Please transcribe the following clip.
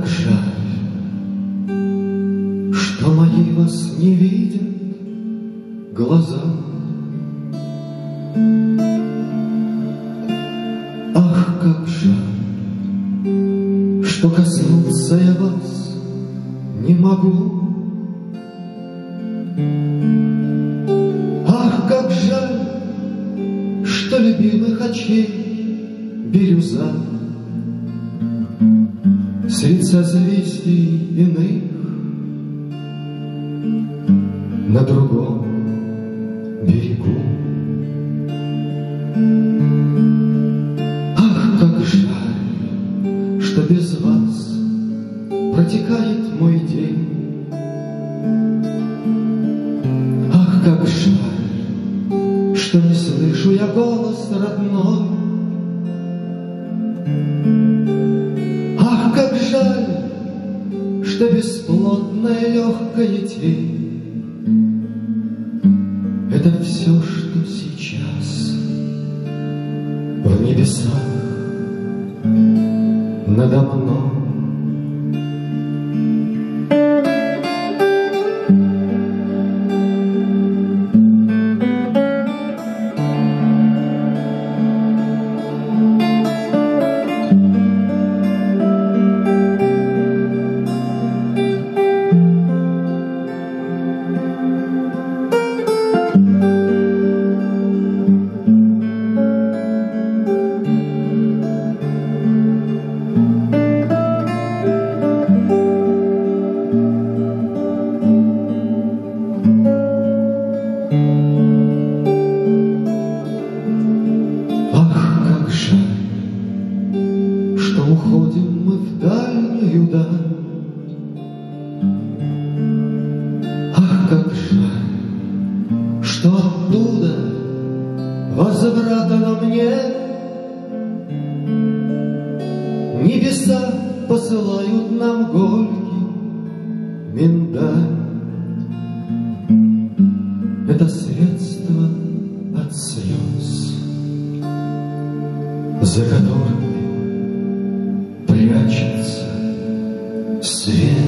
как жаль, что мои вас не видят глаза. Ах, как жаль, что коснуться я вас не могу. Ах, как жаль, что любимых очей бирюза Средь созвездий иных На другом берегу. Ах, как жаль, что без вас Протекает мой день. Ах, как жаль, что не слышу я голос родной. Что бесплодная легкая тень Это все, что сейчас в небесах надо мной. Уходим мы в дальнюю даль. Ах, как жаль, что оттуда возврата нам нет. Небеса посылают нам горький миндаль. Это средство от слез за которыми прячется свет.